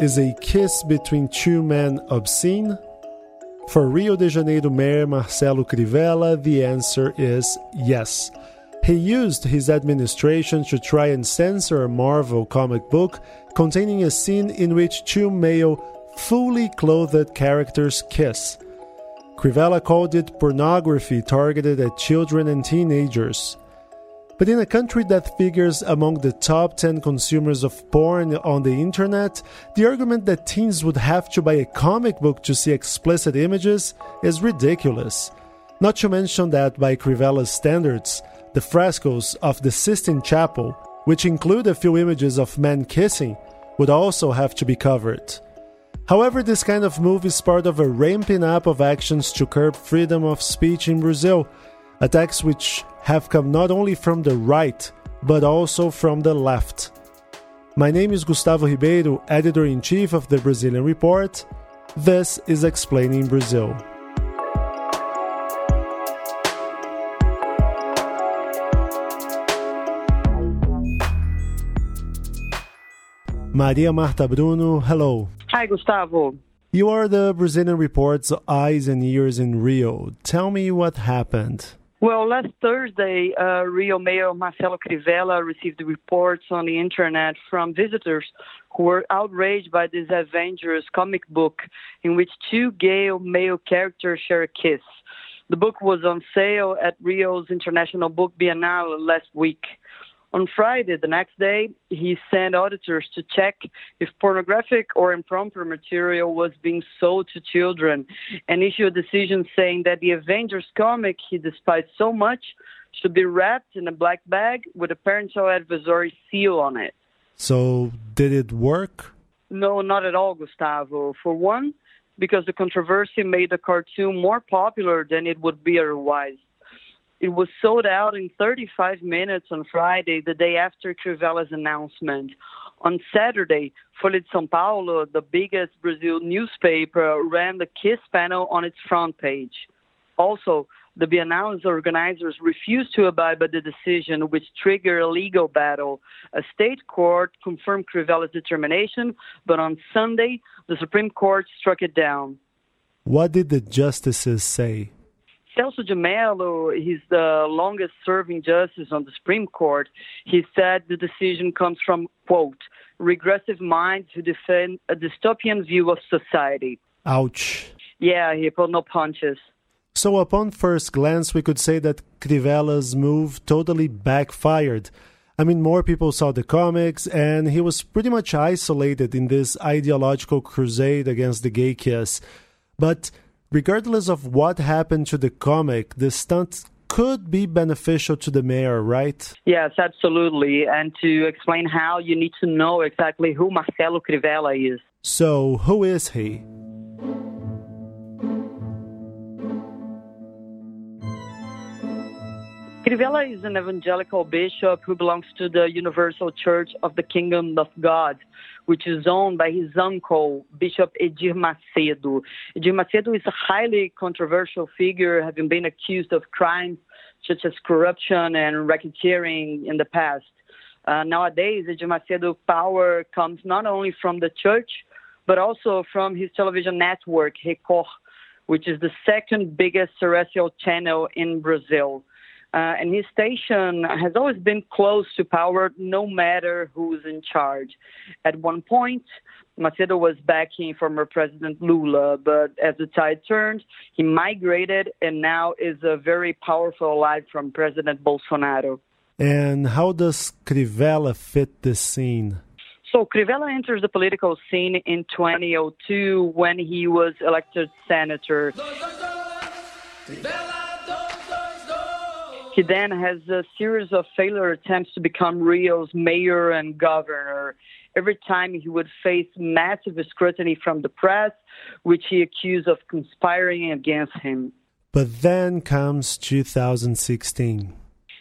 Is a kiss between two men obscene? For Rio de Janeiro Mayor Marcelo Crivella, the answer is yes. He used his administration to try and censor a Marvel comic book containing a scene in which two male, fully clothed characters kiss. Crivella called it pornography targeted at children and teenagers. But in a country that figures among the top 10 consumers of porn on the internet, the argument that teens would have to buy a comic book to see explicit images is ridiculous. Not to mention that, by Crivella's standards, the frescoes of the Sistine Chapel, which include a few images of men kissing, would also have to be covered. However, this kind of move is part of a ramping up of actions to curb freedom of speech in Brazil, attacks which have come not only from the right, but also from the left. My name is Gustavo Ribeiro, editor in chief of the Brazilian Report. This is Explaining Brazil. Maria Marta Bruno, hello. Hi, Gustavo. You are the Brazilian Report's eyes and ears in Rio. Tell me what happened. Well, last Thursday, uh, Rio Mayor Marcelo Crivella received reports on the internet from visitors who were outraged by this Avengers comic book in which two gay male characters share a kiss. The book was on sale at Rio's International Book Biennale last week. On Friday, the next day, he sent auditors to check if pornographic or improper material was being sold to children and issued a decision saying that the Avengers comic he despised so much should be wrapped in a black bag with a parental advisory seal on it. So, did it work? No, not at all, Gustavo. For one, because the controversy made the cartoon more popular than it would be otherwise. It was sold out in 35 minutes on Friday, the day after Crivella's announcement. On Saturday, Folha de São Paulo, the biggest Brazil newspaper, ran the KISS panel on its front page. Also, the Biennale's organizers refused to abide by the decision, which triggered a legal battle. A state court confirmed Crivella's determination, but on Sunday, the Supreme Court struck it down. What did the justices say? Celso de Mello, he's the longest serving justice on the Supreme Court. He said the decision comes from, quote, regressive minds who defend a dystopian view of society. Ouch. Yeah, he pulled no punches. So, upon first glance, we could say that Crivella's move totally backfired. I mean, more people saw the comics, and he was pretty much isolated in this ideological crusade against the gay kiss. But regardless of what happened to the comic, the stunt could be beneficial to the mayor, right? Yes, absolutely. And to explain how, you need to know exactly who Marcelo Crivella is. So, who is he? Crivella is an evangelical bishop who belongs to the Universal Church of the Kingdom of God, which is owned by his uncle, Bishop Edir Macedo. Edir Macedo is a highly controversial figure, having been accused of crimes such as corruption and racketeering in the past. Uh, nowadays, Edir Macedo's power comes not only from the church, but also from his television network, Record, which is the second biggest terrestrial channel in Brazil. Uh, and his station has always been close to power, no matter who's in charge. At one point, Macedo was backing former President Lula, but as the tide turned, he migrated and now is a very powerful ally from President Bolsonaro. And how does Crivella fit this scene? So Crivella enters the political scene in 2002 when he was elected senator. He then has a series of failure attempts to become Rio's mayor and governor. Every time he would face massive scrutiny from the press, which he accused of conspiring against him. But then comes 2016.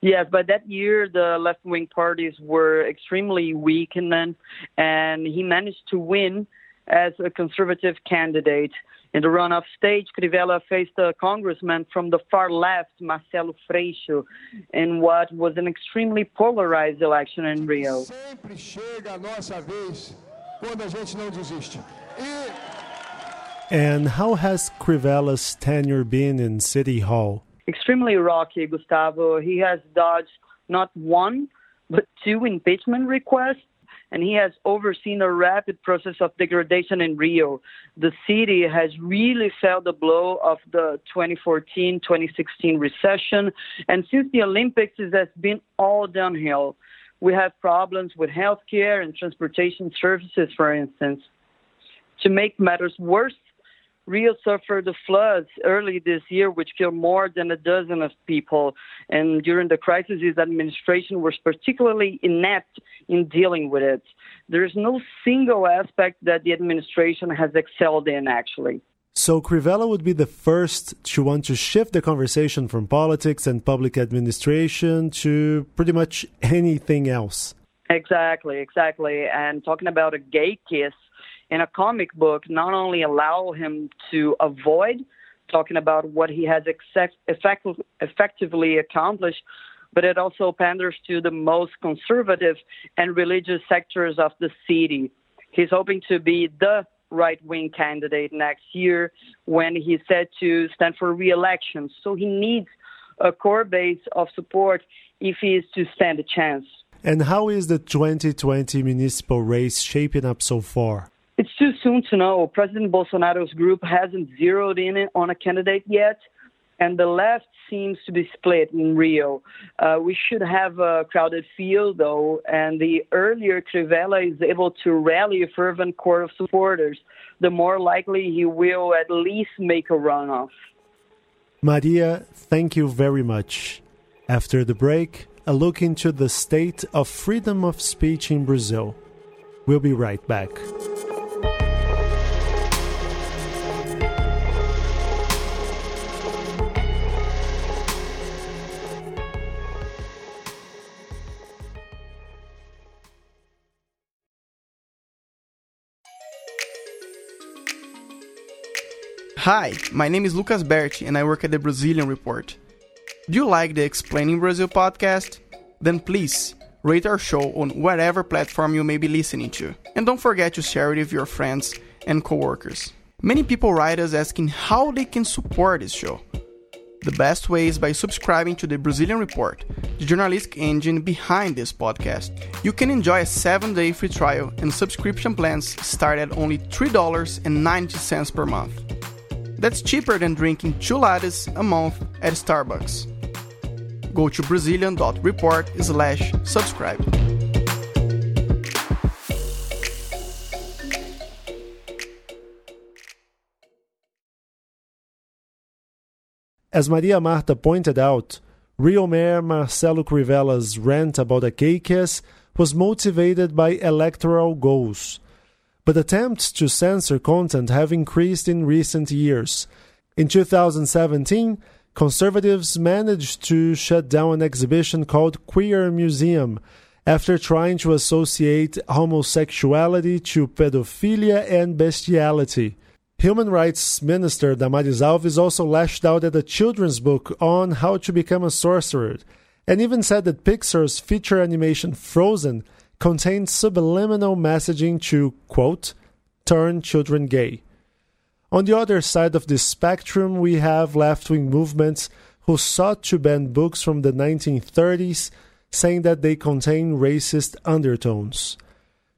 Yes, by that year, the left wing parties were extremely weakened, and he managed to win as a conservative candidate. In the runoff stage, Crivella faced a congressman from the far left, Marcelo Freixo, in what was an extremely polarized election in Rio. quando a gente não desiste. E And how has Crivella's tenure been in City Hall? Extremely rocky, Gustavo. He has dodged not one, but two impeachment requests, and he has overseen a rapid process of degradation in Rio. The city has really felt the blow of the 2014 2016 recession, and since the Olympics, it has been all downhill. We have problems with healthcare and transportation services, for instance. To make matters worse, Rio suffered the floods early this year, which killed more than a dozen of people. And during the crisis, his administration was particularly inept in dealing with it. There is no single aspect that the administration has excelled in, actually. So Crivella would be the first to want to shift the conversation from politics and public administration to pretty much anything else. Exactly, exactly. And talking about a gay kiss, in a comic book not only allow him to avoid talking about what he has effect- effectively accomplished, but it also panders to the most conservative and religious sectors of the city. He's hoping to be the right wing candidate next year when he's set to stand for re election. So he needs a core base of support if he is to stand a chance. And how is the 2020 municipal race shaping up so far? It's too soon to know. President Bolsonaro's group hasn't zeroed in on a candidate yet, and the left seems to be split in Rio. Uh, we should have a crowded field, though, and the earlier Crivella is able to rally a fervent core of supporters, the more likely he will at least make a runoff. Maria, thank you very much. After the break, a look into the state of freedom of speech in Brazil. We'll be right back. Hi, my name is Lucas Berti and I work at the Brazilian Report. Do you like the Explaining Brazil podcast? Then please rate our show on whatever platform you may be listening to. And don't forget to share it with your friends and coworkers. Many people write us asking how they can support this show. The best way is by subscribing to the Brazilian Report, the journalistic engine behind this podcast. You can enjoy a 7-day free trial and subscription plans start at only $3.90 per month. That's cheaper than drinking two lattes a month at Starbucks. Go to Brazilian.report slash subscribe. As Maria Marta pointed out, Rio Mayor Marcelo Crivella's rant about a gay was motivated by electoral goals but attempts to censor content have increased in recent years. In 2017, conservatives managed to shut down an exhibition called Queer Museum after trying to associate homosexuality to pedophilia and bestiality. Human Rights Minister Damares Alves also lashed out at a children's book on how to become a sorcerer, and even said that Pixar's feature animation Frozen contained subliminal messaging to, quote, turn children gay. On the other side of the spectrum, we have left wing movements who sought to ban books from the 1930s, saying that they contain racist undertones.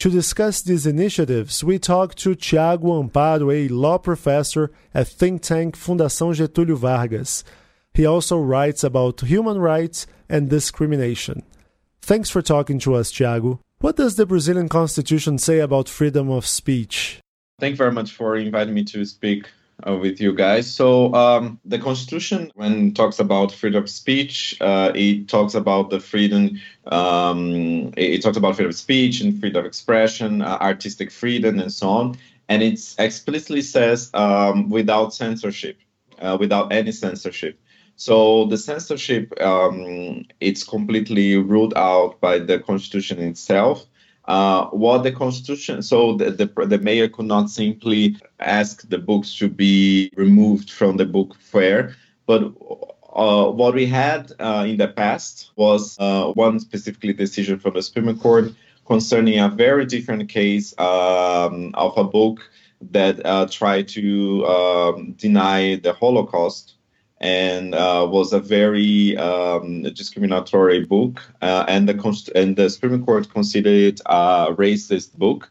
To discuss these initiatives, we talked to Thiago Amparo, a law professor at think tank Fundação Getúlio Vargas. He also writes about human rights and discrimination. Thanks for talking to us, Thiago. What does the Brazilian constitution say about freedom of speech? Thank you very much for inviting me to speak uh, with you guys. So, um, the Constitution, when talks about freedom of speech, uh, it talks about the freedom. Um, it, talks about freedom of speech and freedom of expression, uh, artistic freedom, and so on. And it explicitly says um, without censorship, uh, without any censorship. So the censorship, um, it's completely ruled out by the constitution itself. Uh, what the constitution, so the, the, the mayor could not simply ask the books to be removed from the book fair, but uh, what we had uh, in the past was uh, one specifically decision from the Supreme Court concerning a very different case um, of a book that uh, tried to um, deny the Holocaust and uh, was a very um, discriminatory book, uh, and the and the Supreme Court considered it a racist book,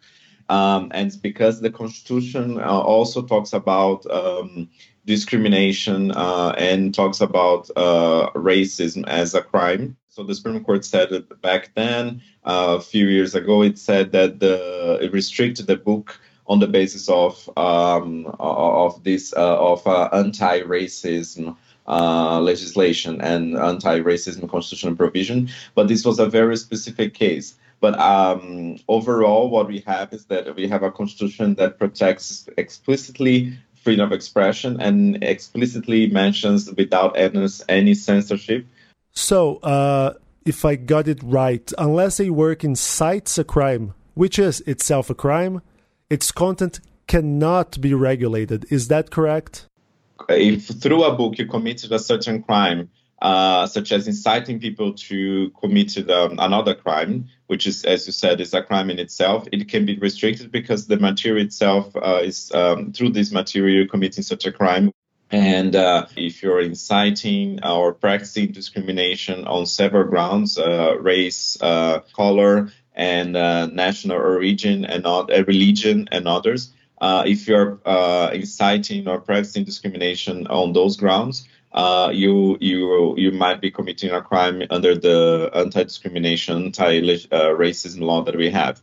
um, and it's because the Constitution uh, also talks about um, discrimination uh, and talks about uh, racism as a crime. So the Supreme Court said back then, uh, a few years ago, it said that the it restricted the book on the basis of um, of this uh, of uh, anti-racism uh, legislation and anti-racism constitutional provision. But this was a very specific case. But um, overall, what we have is that we have a constitution that protects explicitly freedom of expression and explicitly mentions without any, censorship. So, uh, if I got it right, unless a work incites a crime, which is itself a crime, its content cannot be regulated. Is that correct? If through a book you committed a certain crime, uh, such as inciting people to commit um, another crime, which is, as you said, is a crime in itself, it can be restricted because the material itself uh, is um, through this material committing such a crime. And uh, if you're inciting or practicing discrimination on several grounds, uh, race, uh, color, and uh, national origin and not a religion and others. Uh, if you're uh, inciting or practicing discrimination on those grounds, uh, you you you might be committing a crime under the anti-discrimination, anti-racism law that we have.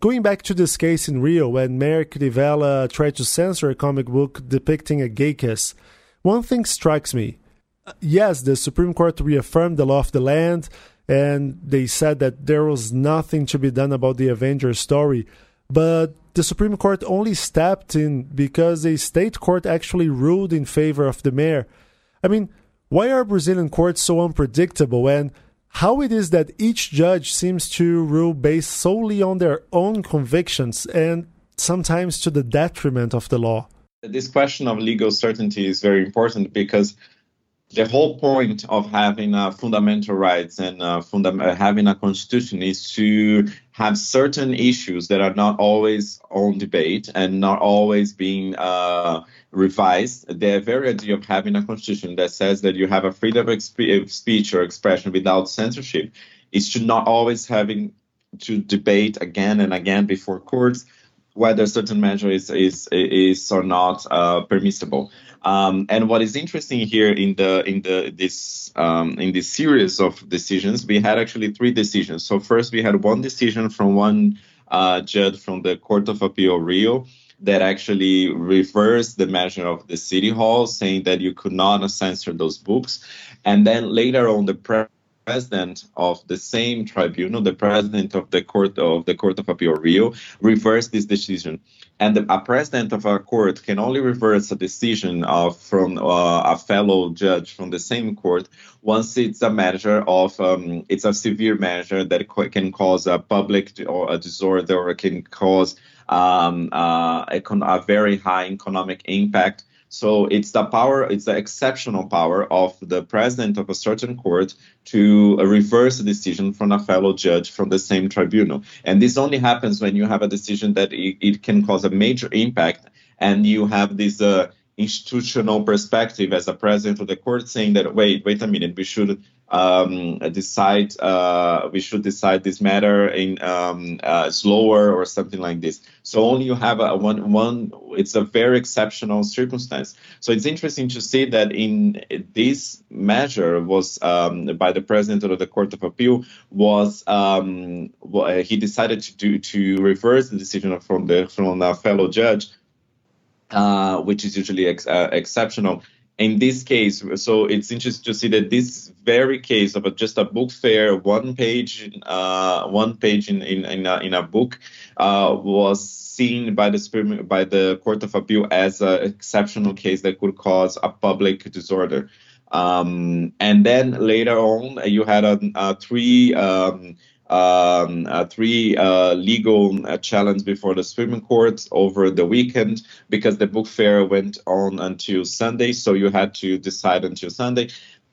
Going back to this case in Rio, when Mayor Crivella tried to censor a comic book depicting a gay kiss, one thing strikes me. Yes, the Supreme Court reaffirmed the law of the land, and they said that there was nothing to be done about the Avengers story. But the Supreme Court only stepped in because a state court actually ruled in favor of the mayor. I mean, why are Brazilian courts so unpredictable and how it is that each judge seems to rule based solely on their own convictions and sometimes to the detriment of the law? This question of legal certainty is very important because the whole point of having uh, fundamental rights and uh, uh, having a constitution is to have certain issues that are not always on debate and not always being uh, revised. The very idea of having a constitution that says that you have a freedom of, exp- speech or expression without censorship is to not always having to debate again and again before courts whether certain measure is is is or not uh, permissible. Um, and what is interesting here in the in the this um, in this series of decisions, we had actually three decisions. So first, we had one decision from one uh, judge from the Court of Appeal Rio that actually reversed the measure of the city hall, saying that you could not censor those books. And then later on, the pre- president of the same tribunal, the president of the court of the Court of Appeal Rio, reversed this decision. And a president of a court can only reverse a decision of from uh, a fellow judge from the same court once it's a measure of um, it's a severe measure that can cause a public or a disorder or can cause um, uh, a very high economic impact so it's the power, it's the exceptional power of the president of a certain court to reverse a decision from a fellow judge from the same tribunal. And this only happens when you have a decision that it, it can cause a major impact and you have this uh, institutional perspective as a president of the court saying that, wait, wait a minute, we should um, decide uh, we should decide this matter in um, uh, slower or something like this. So only you have a one one. It's a very exceptional circumstance. So it's interesting to see that in this measure was um, by the president of the Court of Appeal was um, he decided to do to reverse the decision from the from a fellow judge. Uh, which is usually ex- uh, exceptional in this case, so it's interesting to see that this very case of a, just a book fair, one page, uh, one page in in in a, in a book, uh, was seen by the by the Court of Appeal as an exceptional case that could cause a public disorder. Um, and then later on, you had a, a three. Um, um, uh, three uh, legal uh, challenge before the Supreme Court over the weekend because the book fair went on until Sunday, so you had to decide until Sunday.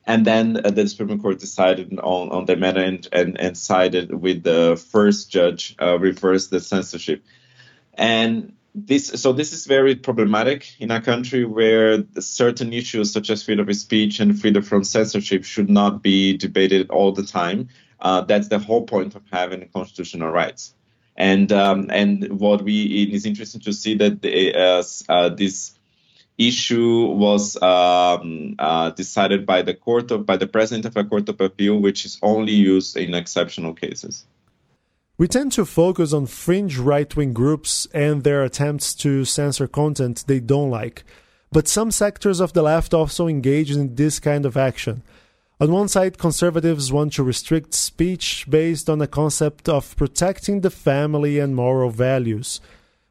and then uh, the Supreme Court decided on, on the matter and, and, and sided with the first judge, uh, reversed the censorship. And this, so this is very problematic in a country where certain issues such as freedom of speech and freedom from censorship should not be debated all the time. Uh, that's the whole point of having constitutional rights. And um, and what we it is interesting to see that the, uh, uh, this issue was um, uh, decided by the court of by the president of a court of appeal, which is only used in exceptional cases. We tend to focus on fringe right wing groups and their attempts to censor content they don't like. But some sectors of the left also engage in this kind of action. On one side, conservatives want to restrict speech based on the concept of protecting the family and moral values.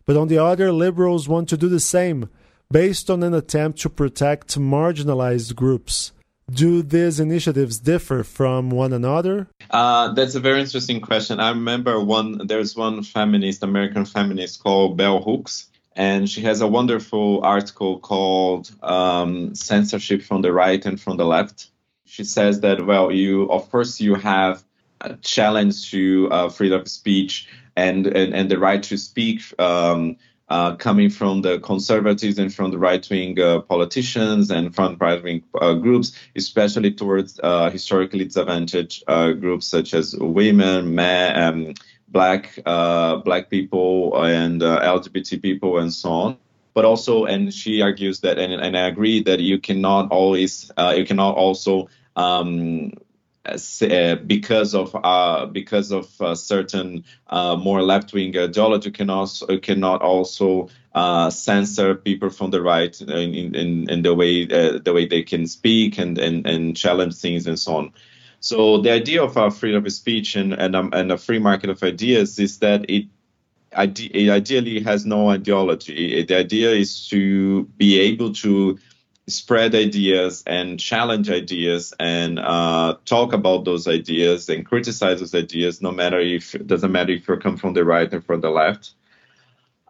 But on the other, liberals want to do the same, based on an attempt to protect marginalized groups. Do these initiatives differ from one another? Uh, that's a very interesting question. I remember one. There's one feminist, American feminist called Bell Hooks, and she has a wonderful article called um, "Censorship from the Right and from the Left." She says that well, you of course you have a challenge to uh, freedom of speech and, and and the right to speak. Um, uh, coming from the conservatives and from the right-wing uh, politicians and from right-wing uh, groups, especially towards uh, historically disadvantaged uh, groups such as women, men, um, black uh, black people, and LGBT people, and so on. But also, and she argues that, and, and I agree that you cannot always, you cannot also um, uh, because of uh, because of uh, certain uh, more left wing ideology can also cannot also uh, censor people from the right in, in, in the way uh, the way they can speak and, and, and challenge things and so on. So the idea of freedom of speech and and, um, and a free market of ideas is that it it ideally has no ideology. The idea is to be able to spread ideas and challenge ideas and uh, talk about those ideas and criticize those ideas, no matter if it doesn't matter if you come from the right or from the left.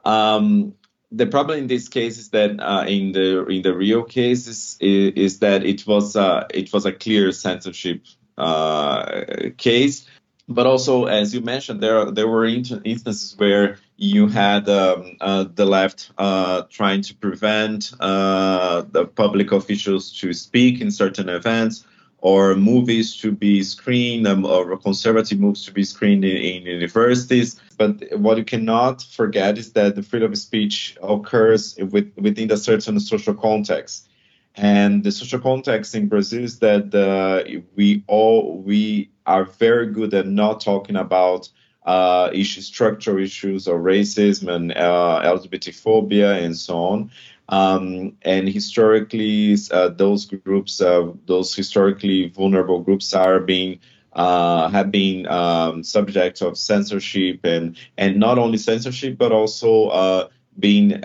Um, the problem in this case is that uh, in the in the real cases is, is that it was uh, it was a clear censorship uh, case but also, as you mentioned, there there were instances where you had um, uh, the left uh, trying to prevent uh, the public officials to speak in certain events, or movies to be screened, um, or conservative moves to be screened in, in, universities. But what you cannot forget is that the freedom of speech occurs with, within a certain social context. And the social context in Brazil is that uh, we all we are very good at not talking about uh, issues, structural issues of racism and uh, LGBT phobia and so on. Um, and historically, uh, those groups, uh, those historically vulnerable groups, are being uh, have been um, subject of censorship and and not only censorship but also uh, being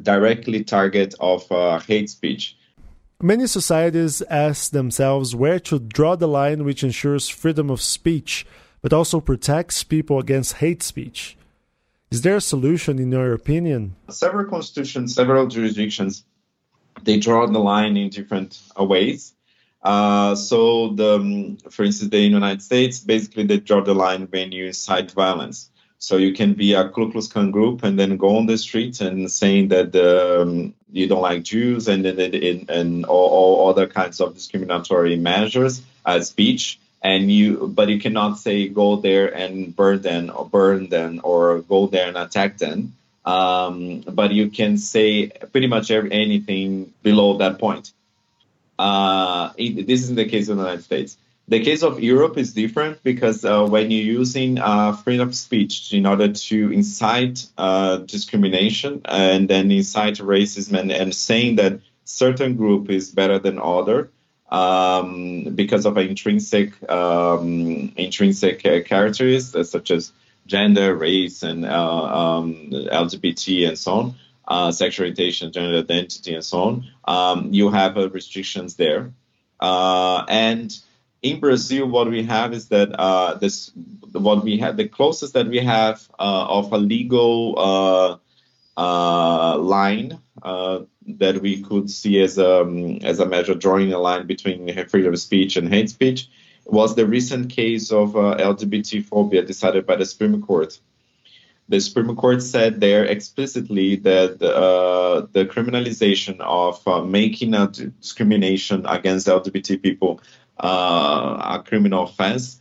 directly target of uh, hate speech. Many societies ask themselves where to draw the line which ensures freedom of speech, but also protects people against hate speech. Is there a solution, in your opinion? Several constitutions, several jurisdictions, they draw the line in different uh, ways. Uh, so, the, um, for instance, the United States, basically, they draw the line when you incite violence. So you can be a Ku Klux Klan group and then go on the streets and saying that um, you don't like Jews and and, and, and all, all, other kinds of discriminatory measures, uh, speech. And you, but you cannot say go there and burn them or burn them or go there and attack them. Um, but you can say pretty much every, anything below that point. Uh, it, this is the case in the United States. The case of Europe is different because uh, when you're using uh, freedom of speech in order to incite uh, discrimination and then incite racism and, and, saying that certain group is better than other um, because of intrinsic um, intrinsic uh, characteristics uh, such as gender, race, and uh, um, LGBT and so on, uh, sexual orientation, gender identity, and so on. Um, you have restrictions there, and in Brazil, what we have is that uh, this what we have the closest that we have uh, of a legal uh, uh, line uh, that we could see as a, um, as a measure drawing a line between freedom of speech and hate speech was the recent case of uh, LGBT phobia decided by the Supreme Court. The Supreme Court said there explicitly that the criminalization of making a discrimination against LGBT people a criminal offense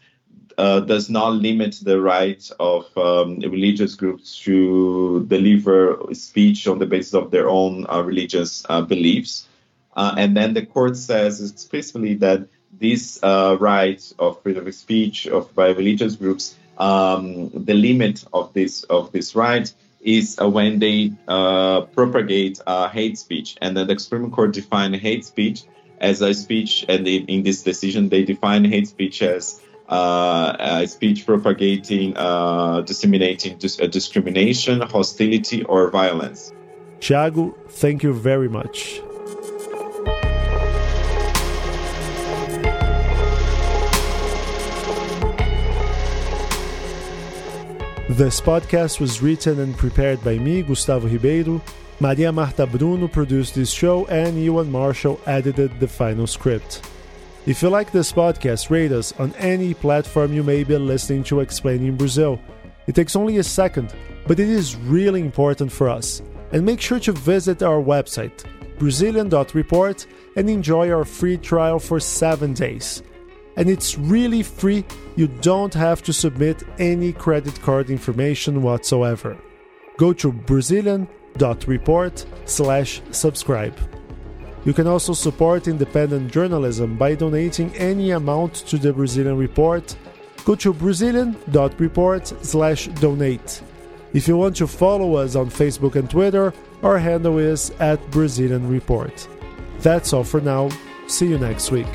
uh, does not limit the right of um, religious groups to deliver speech on the basis of their own uh, religious uh, beliefs. Uh, and then the court says explicitly that this uh, right of freedom of speech of by religious groups, um, the limit of this of this right is uh, when they propagate hate speech. And then the Supreme Court defined hate speech as a speech, and in this decision they define hate speech as uh, speech propagating, uh, disseminating dis- uh, discrimination, hostility, or violence. Thiago, thank you very much. This podcast was written and prepared by me, Gustavo Ribeiro. Maria Marta Bruno produced this show, and Euan Marshall edited the final script. If you like this podcast, rate us on any platform you may be listening to Explaining Brazil. It takes only a second, but it is really important for us. And make sure to visit our website, Brazilian.report, and enjoy our free trial for 7 days. And it's really free, you don't have to submit any credit card information whatsoever. Go to Brazilian.report slash subscribe. You can also support independent journalism by donating any amount to the Brazilian Report. Go to brazilian.report slash donate. If you want to follow us on Facebook and Twitter, our handle is at Brazilian Report. That's all for now. See you next week.